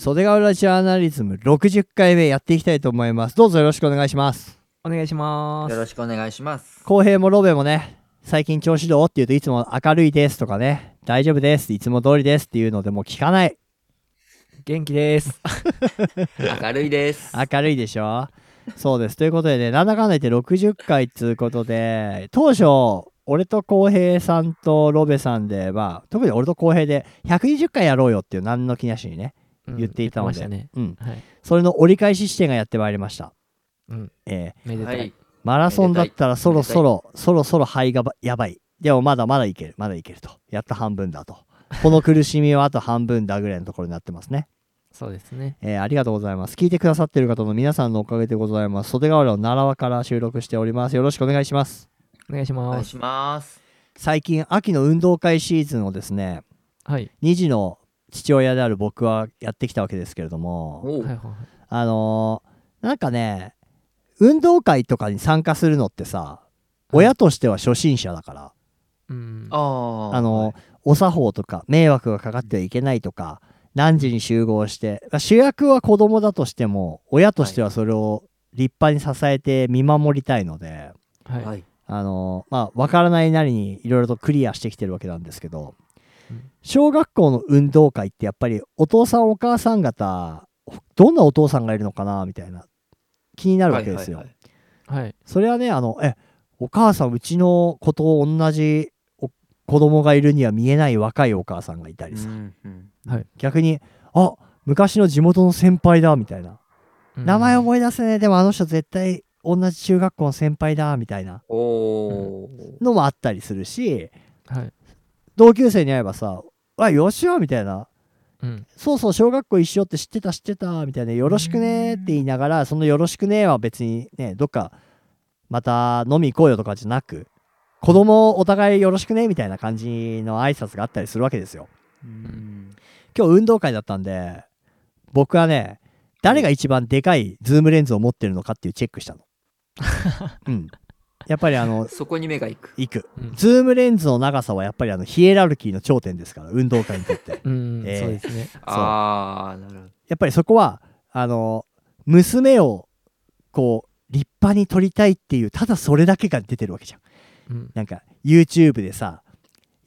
袖ヶ浦ジャーナリズム60回目やっていきたいと思います。どうぞよろしくお願いします。お願いします。よろしくお願いします。浩平もロベもね、最近調子どうって言うといつも明るいですとかね、大丈夫です、いつも通りですっていうのでもう聞かない。元気です。明るいです。明るいでしょ？そうです。ということでね、なんだかんだ言って60回っつうことで、当初、俺と浩平さんとロベさんで、まあ、特に俺と浩平で120回やろうよっていう何の気なしにね、言っていたので、うん言ってうん。ましたね。それの折り返し地点がやってまいりました。はい。うん。えーめでた。はいい。マラソンだったらそろそろ、そろそろ肺がばやばい。でもまだまだいける、まだいけると。やっと半分だと。この苦しみはあと半分だぐらいのところになってますね。そうですね。えーありがとうございます。聞いてくださってる方の皆さんのおかげでございます。袖ヶ浦の奈良輪から収録しております。よろしくお願いします。お願いします。お願いします。最近、秋の運動会シーズンをですね、はい。2児の父親である僕はやってきたわけですけれども。あのーなんかね、運動会とかに参加するのってさ、親としては初心者だから、うん。ああ。あの、お作法とか迷惑がかかってはいけないとか何時に集合して主役は子供だとしても親としてはそれを立派に支えて見守りたいので、はい。はい。あのまあ分からないなりにいろいろとクリアしてきてるわけなんですけど、うん小学校の運動会ってやっぱりお父さんお母さん方どんなお父さんがいるのかなみたいな気になるわけですよ。はいはいはい。それはねあのえお母さんうちの子と同じお子供がいるには見えない若いお母さんがいたりさ、うんうん逆にあ昔の地元の先輩だみたいな、名前を思い出せねでもあの人絶対同じ中学校の先輩だみたいなおおー。のもあったりするしはい。同級生に会えばさ「あよしよ」みたいな。うん。「そうそう小学校一緒って知ってた知ってた」みたいな「よろしくね」って言いながらその「よろしくね」は別にねどっかまた飲み行こうよとかじゃなく子供お互いよろしくねみたいな感じの挨拶があったりするわけですよ。うん。今日運動会だったんで僕はね誰が一番でかいズームレンズを持ってるのかっていうチェックしたの。うんやっぱりあの そこに目が行く。行くうんズームレンズの長さはやっぱりあのヒエラルキーの頂点ですから運動会にとって うん。えーそうですね。ああ、なるほど。やっぱりそこはあの娘をこう立派に撮りたいっていうただそれだけが出てるわけじゃんうん。なんか YouTube でさ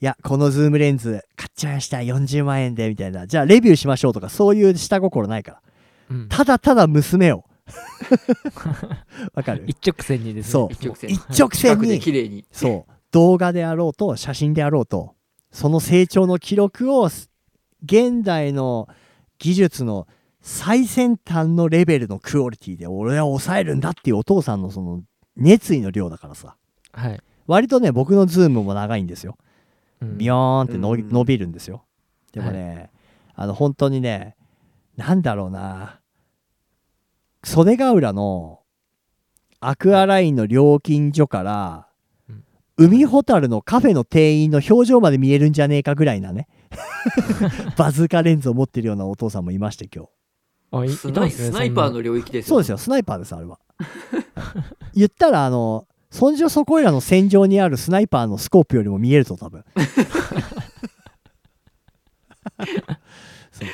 いやこのズームレンズ買っちゃいました40万円でみたいなじゃあレビューしましょうとかそういう下心ないからうん。ただただ娘を わかる？一直線にですね。そう。一直線。一直線に。綺麗に。そう。動画であろうと写真であろうとその成長の記録を現代の技術の最先端のレベルのクオリティで俺は抑えるんだっていうお父さんのその熱意の量だからさ。はい。割とね僕のズームも長いんですよ。うん。ビヨーンってうん。伸びるんですよ。でもね、あの本当にねなんだろうな袖ヶ浦のアクアラインの料金所から、うん。海ほたるのカフェの店員の表情まで見えるんじゃねえかぐらいなね。バズーカレンズを持ってるようなお父さんもいまして今日あ、いスナ。スナイパーの領域ですよ。そうですよスナイパーですあれは。言ったらあのそんじょそこいらの戦場にあるスナイパーのスコープよりも見えると多分。そう。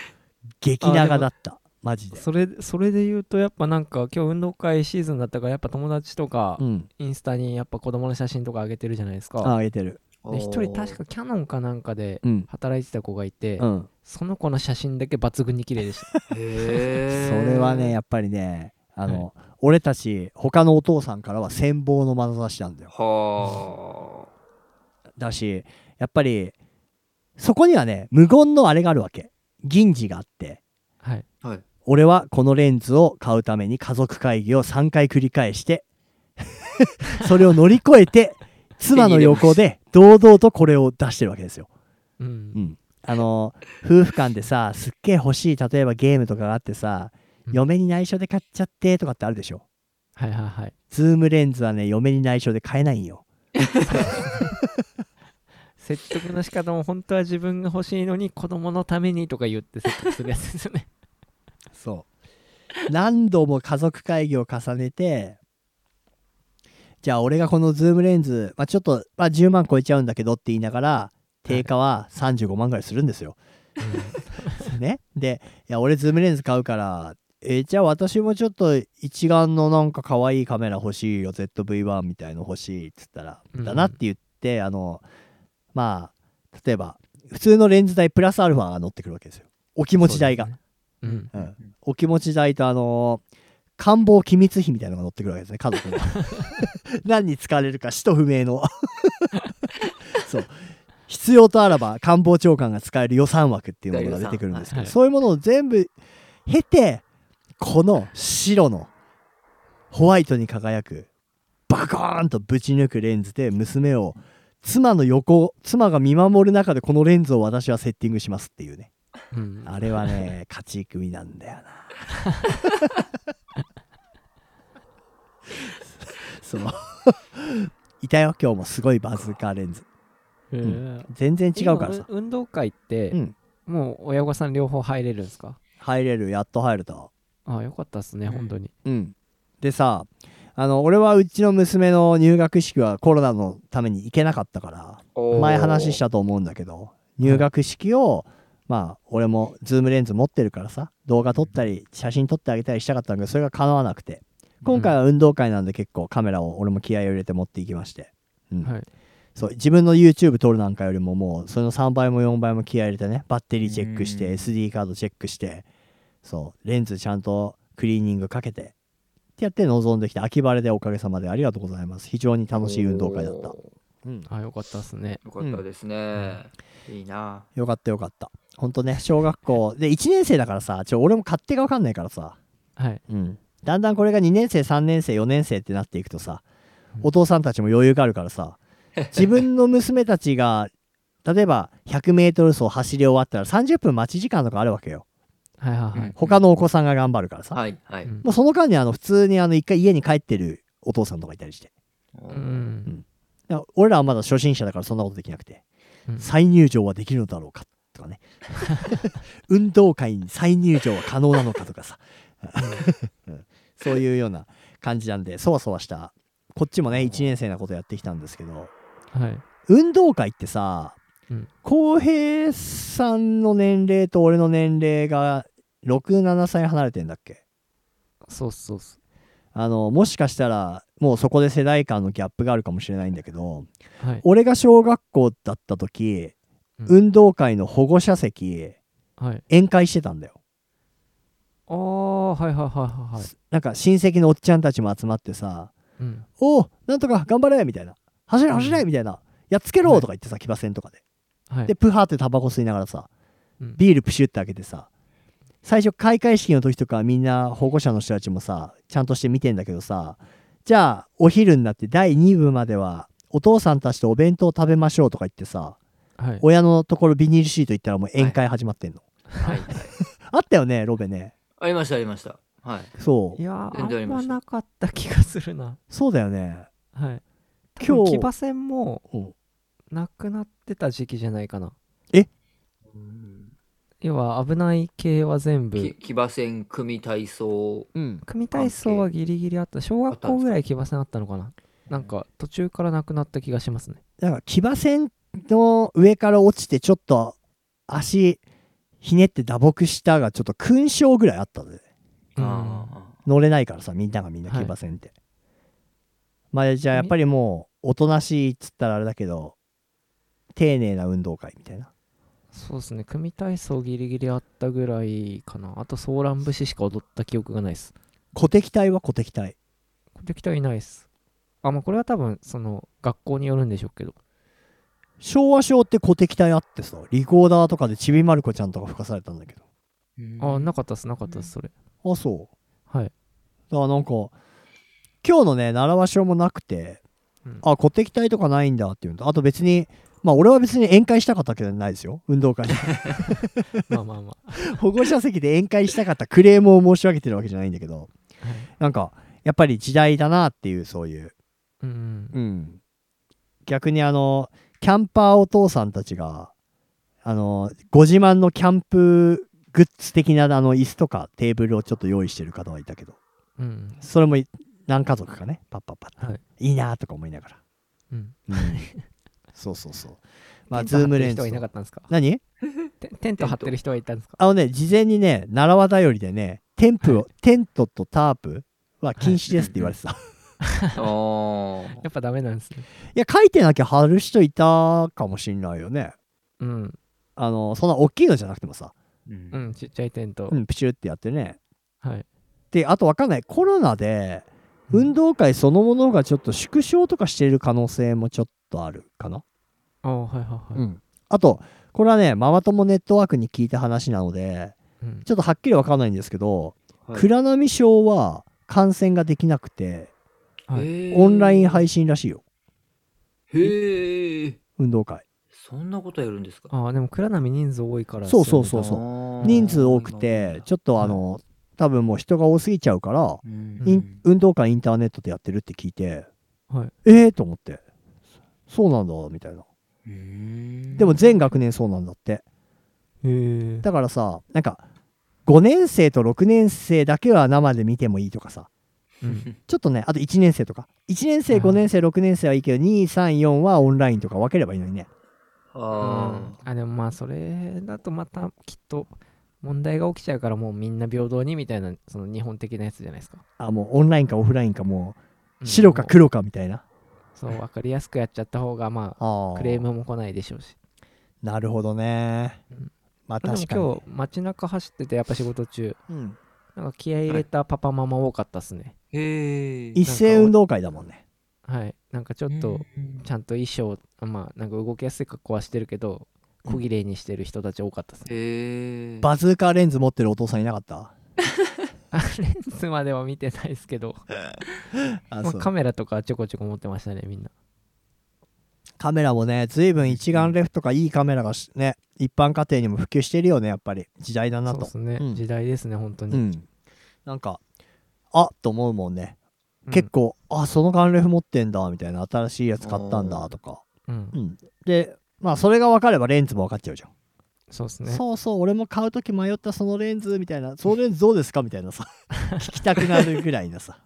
激長だったマジで。それそれで言うとやっぱなんか今日運動会シーズンだったからやっぱ友達とかうん。インスタにやっぱ子供の写真とか上げてるじゃないですあか。あげてる。で一人確かキャノンかなんかでうん。働いてた子がいて、うん。その子の写真だけ抜群に綺麗でした。それはねやっぱりねあの、俺たち他のお父さんからは羨望の眼差しなんだよ。はだしやっぱりそこにはね無言のあれがあるわけ。銀次があって。俺はこのレンズを買うために家族会議を3回繰り返して それを乗り越えて妻の横で堂々とこれを出してるわけですよ。うんうん、あの夫婦間でさすっげえ欲しい例えばゲームとかがあってさ、うん嫁に内緒で買っちゃってとかってあるでしょ。はいはいはいズームレンズはね嫁に内緒で買えないんよ。説得の仕方も本当は自分が欲しいのに子供のためにとか言って説得するやつですよねそう。何度も家族会議を重ねてじゃあ俺がこのズームレンズ、まあ、ちょっと、まあ、10万超えちゃうんだけどって言いながら定価は35万ぐらいするんですよ。ね。でいや俺ズームレンズ買うからえーじゃあ私もちょっと一眼のなんか可愛いカメラ欲しいよ ZV-1 みたいの欲しいっつったら、うんだなって言ってあのまあ例えば普通のレンズ代プラスアルファが乗ってくるわけですよ。お気持ち代が、うん。うん、お気持ち代とあの官房機密費みたいなのが乗ってくるわけですね家族の。何に使われるか使途不明のそう。必要とあらば官房長官が使える予算枠っていうものが出てくるんですけど、はいそういうものを全部経てこの白のホワイトに輝くバコーンとぶち抜くレンズで娘を妻の横妻が見守る中でこのレンズを私はセッティングしますっていうねうんあれはね、勝ち組なんだよな。そう。いたよ、今日もすごいバズーカーレンズ。へー全然違うからさ。今運動会って、うんもう親御さん両方入れるんですか？入れる、やっと入れた。あよかったっすね、うん本当に。うん。でさ、あの、俺はうちの娘の入学式はコロナのために行けなかったから、前話したと思うんだけど、入学式を、まあ、俺もズームレンズ持ってるからさ、動画撮ったり、写真撮ってあげたりしたかったんだけど、それが叶わなくて。今回は運動会なんで結構カメラを俺も気合を入れて持っていきまして、うん。はい。そう自分の YouTube 撮るなんかよりももうその3倍も4倍も気合い入れてねバッテリーチェックしてうん。SD カードチェックしてそうレンズちゃんとクリーニングかけてってやって臨んできて秋晴れでおかげさまでありがとうございます。非常に楽しい運動会だった、うん、あよかったっすね。よかったですね。いいな。よかったよかったほんとね小学校。で1年生だからさちょ俺も勝手が分かんないからさ。はい。うん、だんだんこれが2年生3年生4年生ってなっていくとさうん。お父さんたちも余裕があるからさ 自分の娘たちが例えば 100m 走走り終わったら30分待ち時間とかあるわけよ。はいはいはい。うん。他のお子さんが頑張るからさ、はいはい。うん。もうその間にあの普通にあの一回家に帰ってるお父さんとかいたりして。うん。だから俺らはまだ初心者だからそんなことできなくて、うん。再入場はできるのだろうかとかね。運動会に再入場は可能なのかとかさ、うん。そういうような感じなんでそわそわした。こっちもね1年生なことやってきたんですけど。はい。運動会ってさうん。浩平さんの年齢と俺の年齢が67歳離れてんだっけ？そうそうっす。あのもしかしたらもうそこで世代間のギャップがあるかもしれないんだけどはい。俺が小学校だった時、うん運動会の保護者席はい。宴会してたんだよああ、はいはいはいはいはい。なんか親戚のおっちゃんたちも集まってさうん。「おおなんとか頑張れ!」みたいな「走れ走れ!」うんみたいな「やっつけろ!」とか言ってさ騎馬戦とかではい。でプハーってタバコ吸いながらさうんビールプシュって開けてさ最初開会式の時とかみんな保護者の人たちもさちゃんとして見てんだけどさじゃあお昼になって第2部まではお父さんたちとお弁当食べましょうとか言ってさはい。親のところビニールシート行ったらもう宴会始まってんの、はいはい。あったよねロベねありましたありました。はい。そういやー全然あんまなかった気がするな。そうだよねはい。今日騎馬戦もうんなくなってた時期じゃないかな。うん要は危ない系は全部き騎馬戦組体操うん組体操はギリギリあった小学校ぐらい騎馬戦あったのかななんか途中からなくなった気がしますねだから騎馬戦の上から落ちてちょっと足ひねって打撲したがちょっと勲章ぐらいあったで。うん。あ乗れないからさみんながみんな騎馬戦って、まあじゃあやっぱりもうおとなしいっつったらあれだけど丁寧な運動会みたいな。そうですね。組体操ギリギリあったぐらいかな。あとソーラン節しか踊った記憶がないです。鼓敵隊は鼓敵隊。できたいないです。あまあこれは多分その学校によるんでしょうけど昭和小って鼓敵隊あってさリコーダーとかでちびまる子ちゃんとか吹かされたんだけど。ーあなかったっすなかったっすそれ。あそう。はい。だからなんか今日のね習わしもなくて、うん。あ鼓敵隊とかないんだっていうのとあと別にまあ俺は別に宴会したかったわけじゃないですよ。運動会で まあまあま 保護者席で宴会したかったクレームを申し上げてるわけじゃないんだけど。あ、はい、なんかやっぱり時代だなっていうそういう。うん。うん。逆にあのキャンパーお父さんたちがあのご自慢のキャンプグッズ的なあの椅子とかテーブルをちょっと用意してる方はいたけどうん。それも何家族かねパッパッパッはい。いいなとか思いながら、うん。うん。そうそうそう。まあズームレンズ人はいなかったんですか？何？テテント張ってる人はいたんですか？あのね事前にね奈良輪だよりでねテンプを、テントとタープは禁止ですって言われてた、い、あー やっぱダメなんですね。や書いてなきゃ貼る人いたかもしんないよね。うん。あのそんな大きいのじゃなくてもさ。うん。うんちっちゃいテント、うんプチュってやってね。はい。であとわかんない。コロナで運動会そのものがちょっと縮小とかしている可能性もちょっとあるかな、ああはいはいはい、うん、あとこれはねママ友ネットワークに聞いた話なのでうん。ちょっとはっきりわかんないんですけど、はい。倉波小は観戦ができなくてはい。オンライン配信らしいよ。へえ運動会。そんなことやるんですか？ああでも倉波人数多いからそうそうそうう。そう人数多くてちょっとあの多分もう人が多すぎちゃうから、うん。運動会インターネットでやってるって聞いてはい。えーと思って。そうなんだみたいな。うんでも全学年そうなんだって。へえだからさなんか5年生と6年生だけは生で見てもいいとかさうんちょっとねあと1年生とか。1年生あー5年生6年生はいいけど234はオンラインとか分ければいいのにね。ああでもまあそれだとまたきっと問題が起きちゃうからもうみんな平等にみたいなその日本的なやつじゃないですか、あもうオンラインかオフラインかもううん白か黒かみたいな。そう分かりやすくやっちゃった方がまあクレームも来ないでしょうし。なるほどね。うん。まあ確かに。今日街中走っててやっぱ仕事中。うん。なんか気合い入れたパパママ多かったっすねへえ一斉運動会だもんね。はい。なんかちょっとちゃんと衣装まあなんか動きやすい格好はしてるけどうん。小綺麗にしてる人たち多かったっすね、へえバズーカーレンズ持ってるお父さんいなかった？あレンズまでは見てないですけど、まあ、あそう。カメラとかちょこちょこ持ってましたねみんな。カメラもね随分一眼レフとかいいカメラがしね一般家庭にも普及してるよねやっぱり。時代だなと。そうですね、うん。時代ですね本当に、うん。なんかあと思うもんね、うん。結構あその眼レフ持ってんだみたいな新しいやつ買ったんだとか、うん。うん、でまあそれが分かればレンズも分かっちゃうじゃん、そうですね。そうそう俺も買う時迷ったそのレンズみたいな。そのレンズどうですかみたいなさ。聞きたくなるぐらいのさ。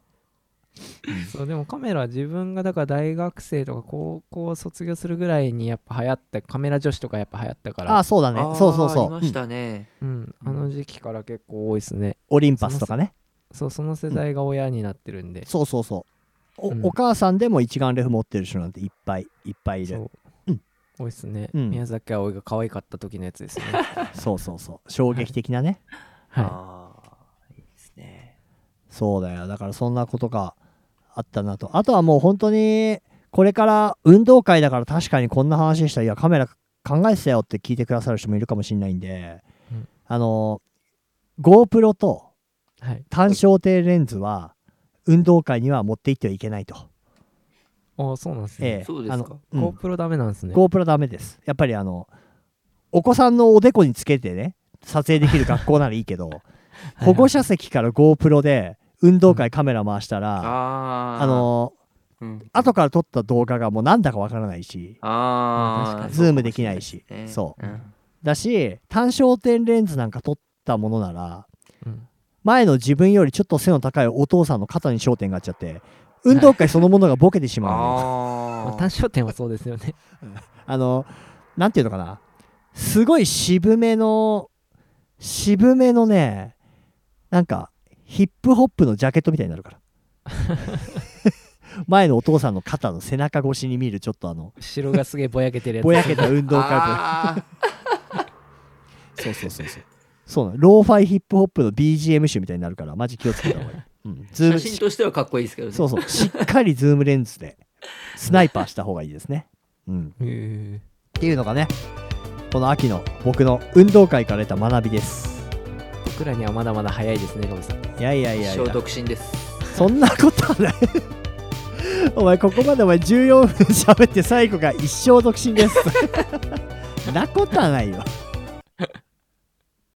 そうでもカメラ自分がだから大学生とか高校卒業するぐらいにやっぱ流行ったカメラ女子とかやっぱ流行ったから。あそうだね。そうそうそう、ありましたね。うん、あの時期から結構多いですね。オリンパスとかねそうその世代が親になってるんで、そうそうそう。お,、うん。お母さんでも一眼レフ持ってる人なんていっぱいいっぱいいる。そう、うん。多いっすね、うん。宮崎あおいが可愛かった時のやつですね。そうそうそう。衝撃的なね、はああいいですね。そうだよ。だからそんなことがあったなと。あとはもう本当にこれから運動会だから確かにこんな話したらいやカメラ考えてたよって聞いてくださる人もいるかもしれないんで、うん。あの GoPro とい、はい、単焦点レンズは運動会には持って行ってはいけないと、ああそうなんですね、ええ。そうですか。あのうん。GoPro ダメなんですね。GoPro ダメです。やっぱりあのお子さんのおでこにつけてね撮影できる学校ならいいけど 保護者席から GoPro で運動会カメラ回したら、あああのうん。後から撮った動画がもうなんだかわからないしああズームできないし。そうう。ん。だし単焦点レンズなんか撮ったものならうん前の自分よりちょっと背の高いお父さんの肩に焦点があっちゃって運動会そのものがボケてしまう。のよ まあ、あ単焦点はそうですよね。あのなんていうのかな。すごい渋めの渋めのねなんかヒップホップのジャケットみたいになるから。前のお父さんの肩の背中越しに見るちょっとあの後ろがすげえぼやけてるやつ。ぼやけた運動会そうそうそうそうそうなの。ローファイヒップホップの BGM 集みたいになるからマジ気をつけた方がいい、うん、ズームー写真としてはかっこいいですけどね。そうそう。しっかりズームレンズでスナイパーした方がいいですね、うん、へっていうのがねこの秋の僕の運動会から得た学びです。え僕らにはまだまだ早いですねロブさん。いやいやいやい小や独身です。そんなことはない。お前ここまでお前14分喋って最後が一生独身です。なことはないよ